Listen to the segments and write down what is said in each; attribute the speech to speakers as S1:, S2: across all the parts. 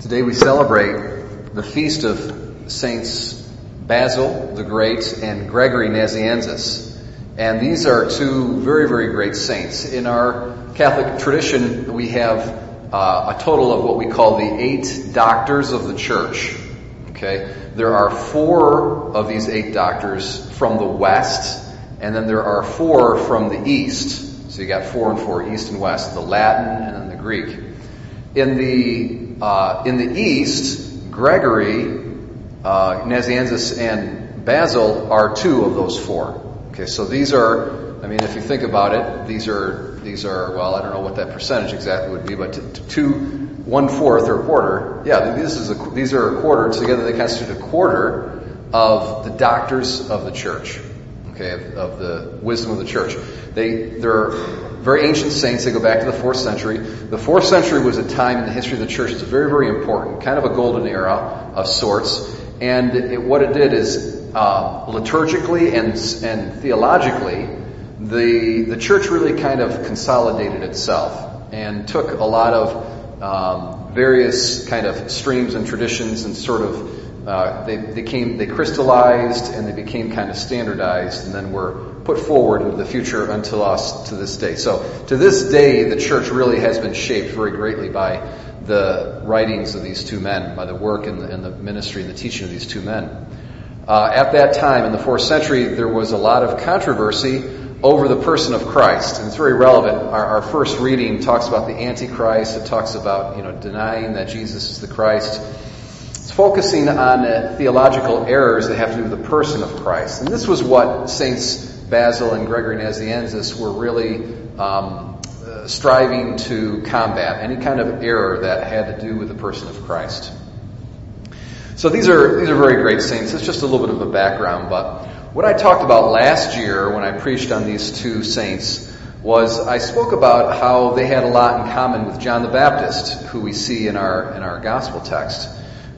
S1: Today we celebrate the feast of Saints Basil the Great and Gregory Nazianzus. And these are two very, very great saints. In our Catholic tradition, we have uh, a total of what we call the eight doctors of the church. Okay? There are four of these eight doctors from the West, and then there are four from the East. So you got four and four, East and West, the Latin and then the Greek. In the, uh, in the East, Gregory, uh, Nazianzus, and Basil are two of those four. Okay, so these are, I mean, if you think about it, these are, these are, well, I don't know what that percentage exactly would be, but t- t- two, one fourth or a quarter, yeah, this is a, these are a quarter, together they constitute a quarter of the doctors of the church. Okay, of, of the wisdom of the church. They, they're very ancient saints. They go back to the fourth century. The fourth century was a time in the history of the church that's very, very important, kind of a golden era of sorts. And it, what it did is, uh, liturgically and, and theologically, the, the church really kind of consolidated itself and took a lot of um, various kind of streams and traditions and sort of uh, they, they came they crystallized and they became kind of standardized and then were put forward into the future until us to this day. So to this day, the church really has been shaped very greatly by the writings of these two men, by the work and the, and the ministry and the teaching of these two men. Uh, at that time, in the fourth century, there was a lot of controversy over the person of Christ, and it's very relevant. Our, our first reading talks about the Antichrist. It talks about you know denying that Jesus is the Christ. It's focusing on theological errors that have to do with the person of Christ, and this was what Saints Basil and Gregory Nazianzus were really um, uh, striving to combat any kind of error that had to do with the person of Christ. So these are these are very great saints. It's just a little bit of a background, but what I talked about last year when I preached on these two saints was I spoke about how they had a lot in common with John the Baptist, who we see in our in our gospel text.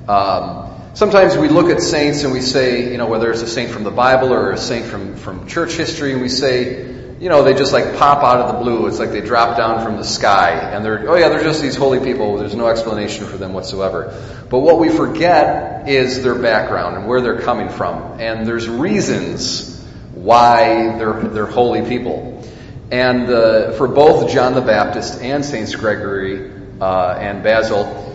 S1: Um, sometimes we look at saints and we say, you know, whether it's a saint from the Bible or a saint from, from church history, and we say, you know, they just like pop out of the blue. It's like they drop down from the sky and they're, oh yeah, they're just these holy people. There's no explanation for them whatsoever. But what we forget is their background and where they're coming from. And there's reasons why they're, they're holy people. And uh, for both John the Baptist and Saints Gregory uh, and Basil,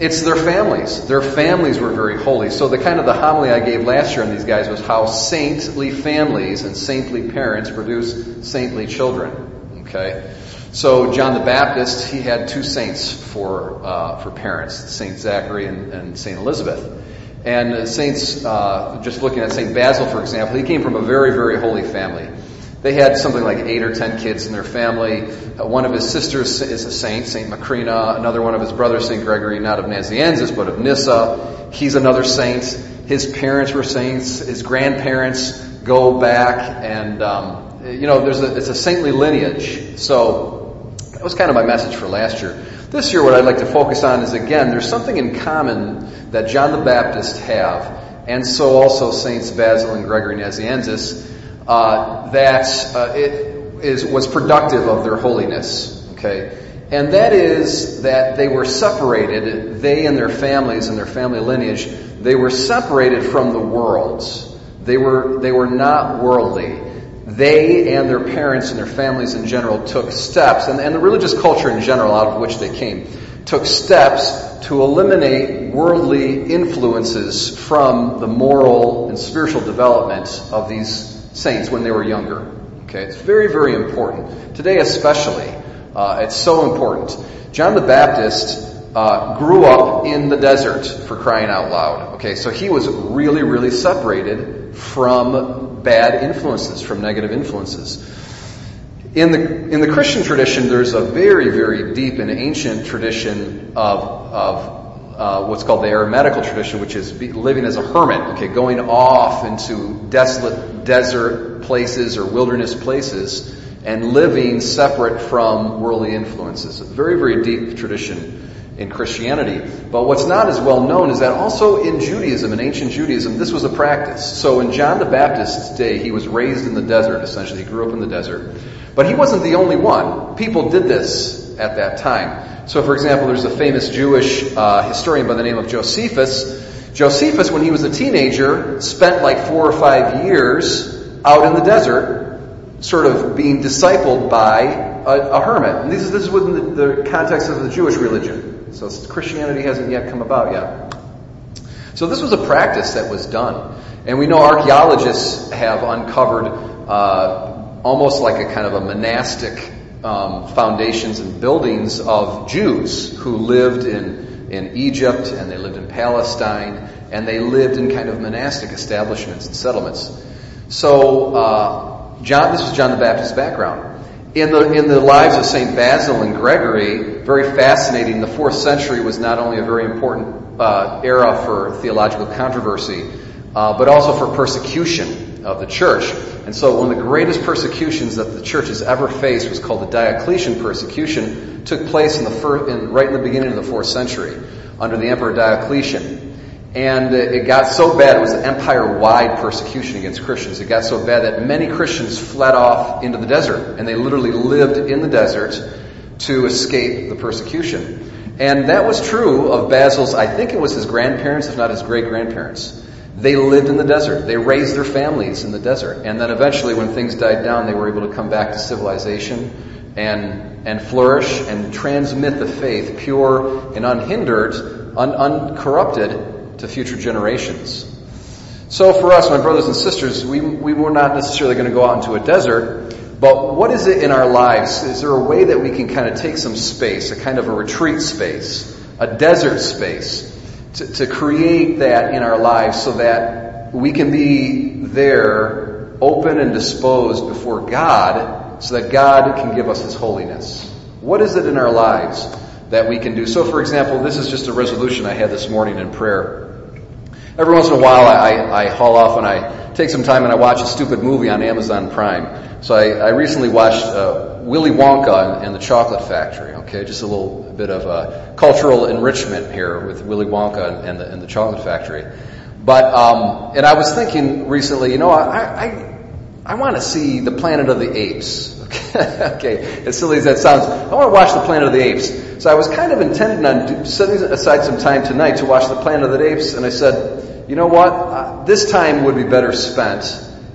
S1: it's their families. Their families were very holy. So the kind of the homily I gave last year on these guys was how saintly families and saintly parents produce saintly children. Okay, so John the Baptist he had two saints for uh, for parents, Saint Zachary and, and Saint Elizabeth. And saints, uh, just looking at Saint Basil for example, he came from a very very holy family. They had something like eight or ten kids in their family. Uh, one of his sisters is a saint, Saint Macrina. Another one of his brothers, Saint Gregory, not of Nazianzus, but of Nyssa. He's another saint. His parents were saints. His grandparents go back, and um, you know, there's a, it's a saintly lineage. So that was kind of my message for last year. This year, what I'd like to focus on is again, there's something in common that John the Baptist have, and so also Saints Basil and Gregory Nazianzus uh, that uh, it is, was productive of their holiness. Okay? And that is that they were separated, they and their families and their family lineage, they were separated from the world. They were, they were not worldly. They and their parents and their families in general took steps, and, and the religious culture in general out of which they came, took steps to eliminate worldly influences from the moral and spiritual development of these saints when they were younger. Okay, it's very, very important. Today, especially, uh, it's so important. John the Baptist uh, grew up in the desert for crying out loud. Okay, so he was really, really separated from bad influences, from negative influences. In the in the Christian tradition, there's a very, very deep and ancient tradition of of uh, what's called the Eremitical tradition, which is living as a hermit, okay, going off into desolate desert places or wilderness places and living separate from worldly influences. A very, very deep tradition in Christianity. But what's not as well known is that also in Judaism, in ancient Judaism, this was a practice. So in John the Baptist's day, he was raised in the desert, essentially. He grew up in the desert. But he wasn't the only one. People did this at that time. So, for example, there's a famous Jewish uh, historian by the name of Josephus. Josephus, when he was a teenager, spent like four or five years out in the desert, sort of being discipled by a, a hermit. And this is, this is within the, the context of the Jewish religion. So Christianity hasn't yet come about yet. So this was a practice that was done. And we know archaeologists have uncovered uh, almost like a kind of a monastic um, foundations and buildings of Jews who lived in, in Egypt and they lived in Palestine and they lived in kind of monastic establishments and settlements. So, uh, John, this is John the Baptist's background. In the, in the lives of St. Basil and Gregory, very fascinating, the fourth century was not only a very important uh, era for theological controversy, uh, but also for persecution of the church. And so one of the greatest persecutions that the church has ever faced was called the Diocletian persecution, took place in the first, in, right in the beginning of the fourth century under the Emperor Diocletian. And it got so bad, it was an empire wide persecution against Christians. It got so bad that many Christians fled off into the desert, and they literally lived in the desert to escape the persecution. And that was true of Basil's, I think it was his grandparents, if not his great grandparents. They lived in the desert. They raised their families in the desert. And then eventually, when things died down, they were able to come back to civilization and, and flourish and transmit the faith pure and unhindered, un, uncorrupted to future generations. So for us, my brothers and sisters, we, we were not necessarily going to go out into a desert, but what is it in our lives? Is there a way that we can kind of take some space, a kind of a retreat space, a desert space, to, to create that in our lives so that we can be there open and disposed before God so that God can give us His holiness. What is it in our lives that we can do? So, for example, this is just a resolution I had this morning in prayer. Every once in a while, I, I haul off and I take some time and I watch a stupid movie on Amazon Prime. So I, I recently watched uh, Willy Wonka and, the Chocolate Factory. Okay, just a little bit of cultural enrichment here with Willy Wonka and the, and the Chocolate Factory. But um, and I was thinking recently, you know, I I, I want to see the Planet of the Apes. okay, as silly as that sounds, I want to watch the Planet of the Apes. So I was kind of intending on setting aside some time tonight to watch the Planet of the Apes, and I said, you know what, uh, this time would be better spent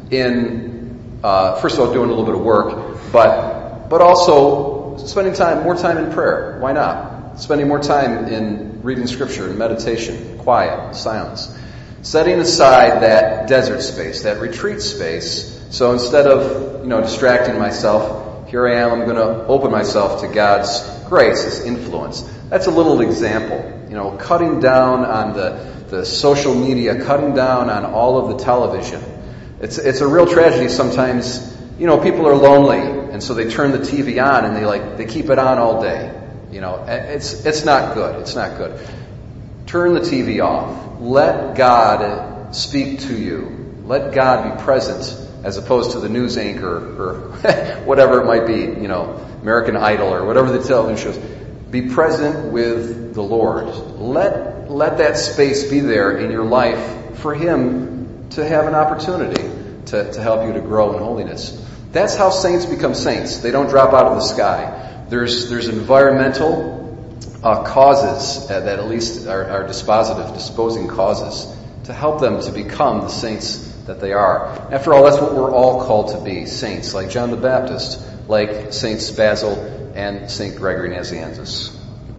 S1: in uh, first of all doing a little bit of work, but but also spending time more time in prayer. Why not? Spending more time in reading scripture and meditation, quiet, silence. Setting aside that desert space, that retreat space, so instead of, you know, distracting myself, here I am, I'm going to open myself to God's grace, His influence. That's a little example. You know, cutting down on the, the social media, cutting down on all of the television. It's, it's a real tragedy sometimes. You know, people are lonely, and so they turn the TV on and they like, they keep it on all day. You know, it's, it's not good. It's not good. Turn the TV off. Let God speak to you. Let God be present as opposed to the news anchor or whatever it might be, you know, American Idol or whatever the television shows. Be present with the Lord. Let, let that space be there in your life for Him to have an opportunity to, to help you to grow in holiness. That's how saints become saints. They don't drop out of the sky. There's, there's environmental uh, causes uh, that at least are, are dispositive, disposing causes to help them to become the saints that they are. After all, that's what we're all called to be saints, like John the Baptist, like Saints Basil and Saint Gregory Nazianzus.